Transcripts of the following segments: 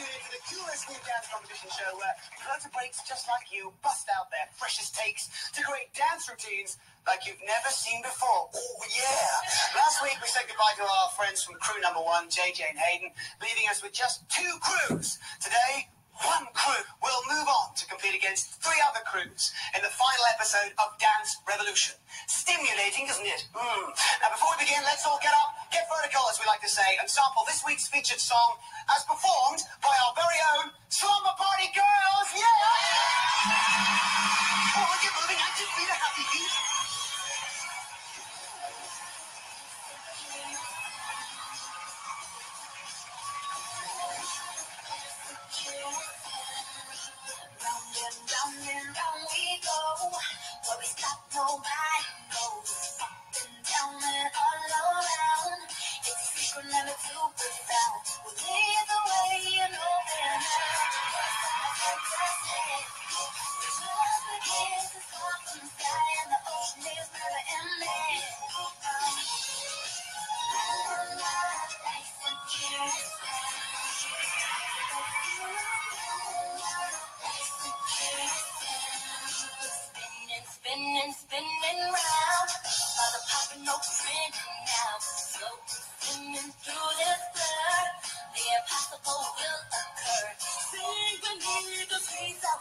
into the coolest new dance competition show where loads of breaks just like you bust out their freshest takes to create dance routines like you've never seen before. Oh, yeah. Last week we said goodbye to our friends from crew number one, JJ and Hayden, leaving us with just two crews. Today, one crew will move on to compete against three other crews in the final episode of Dance Revolution. Stimulating, isn't it? Mm. Now, before we begin, let's all get up, get vertical, as we like to say, and sample this week's featured song as performed by our very own Slumber Party Girls. Yeah! Oh, get moving, active feet, a happy beat. Round and round and round we go. Where we stop, nobody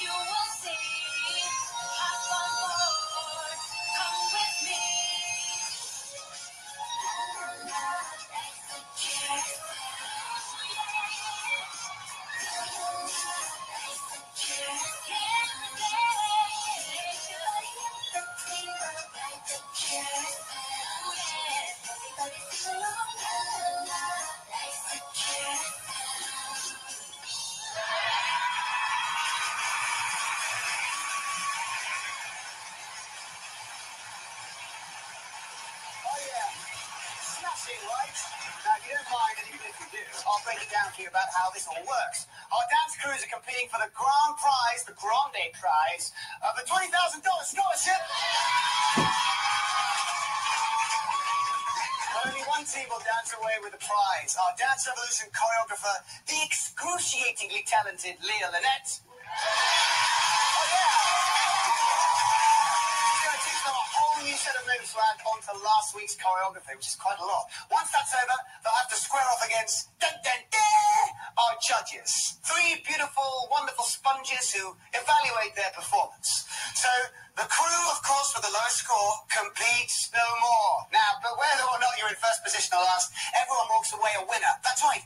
You will see. Smashing, right? Now, if you don't mind, and even if you do, I'll break it down for you about how this all works. Our dance crews are competing for the grand prize, the grande prize, of the $20,000 scholarship. Only one team will dance away with the prize. Our Dance Revolution choreographer, the excruciatingly talented Leah Lynette. Of moves to add onto last week's choreography, which is quite a lot. Once that's over, they'll have to square off against dun, dun, dun, our judges. Three beautiful, wonderful sponges who evaluate their performance. So the crew, of course, with the lowest score competes no more. Now, but whether or not you're in first position or last, everyone walks away a winner. That's right,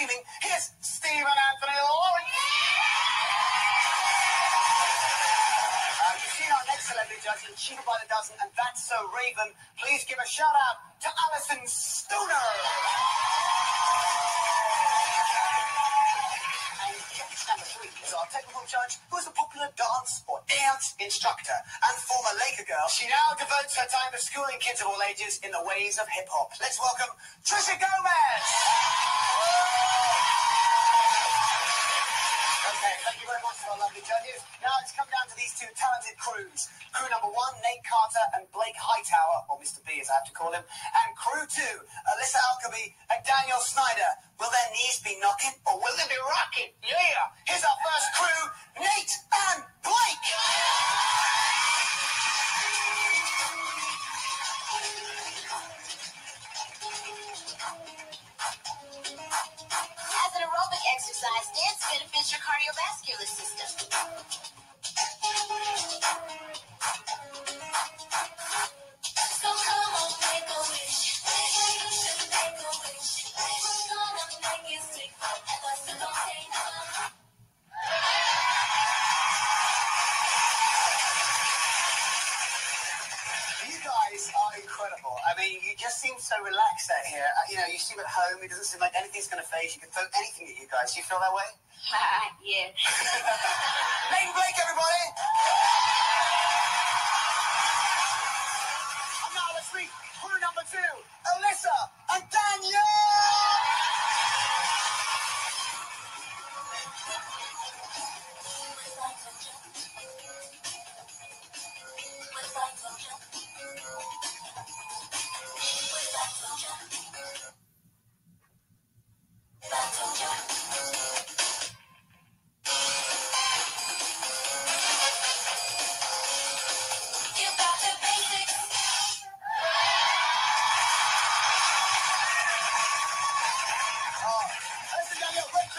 Screaming. Here's Stephen Anthony Lawrence. Uh, you've seen our next celebrity judge in Cheaper by the Dozen, and that's so Raven. Please give a shout out to Alyson Stoner. And number three is our technical judge, who is a popular dance or dance instructor and former Laker girl. She now devotes her time to schooling kids of all ages in the ways of hip hop. Let's welcome Trisha Gomez. Okay, thank you very much to our lovely judges. Now it's come down to these two talented crews. Crew number one, Nate Carter and Blake Hightower, or Mr. B as I have to call him, and crew two, Alyssa Alkaby and Daniel Snyder. Will their knees be knocking or will they be rocking? Yeah! Here's our first crew, Nate and Blake! So relaxed out here. Uh, You know, you seem at home. It doesn't seem like anything's going to faze you. Can throw anything at you guys. Do you feel that way? yeah. Leighton Blake, everybody! Now let's meet crew number two, Alyssa and Danielle!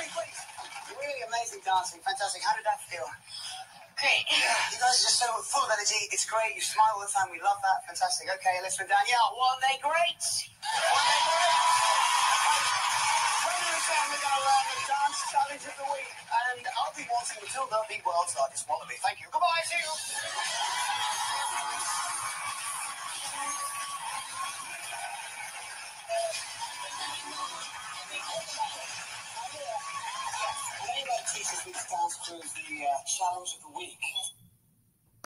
Great. Really amazing dancing. Fantastic. How did that feel? Great. You guys are just so full of energy. It's great. You smile all the time. We love that. Fantastic. Okay, Alyssa and Danielle, weren't they great? Weren't they great? When we return, we're going to learn the dance challenge of the week. And I'll be wanting Matilda, the world's largest wallaby. Thank you. Goodbye. See you.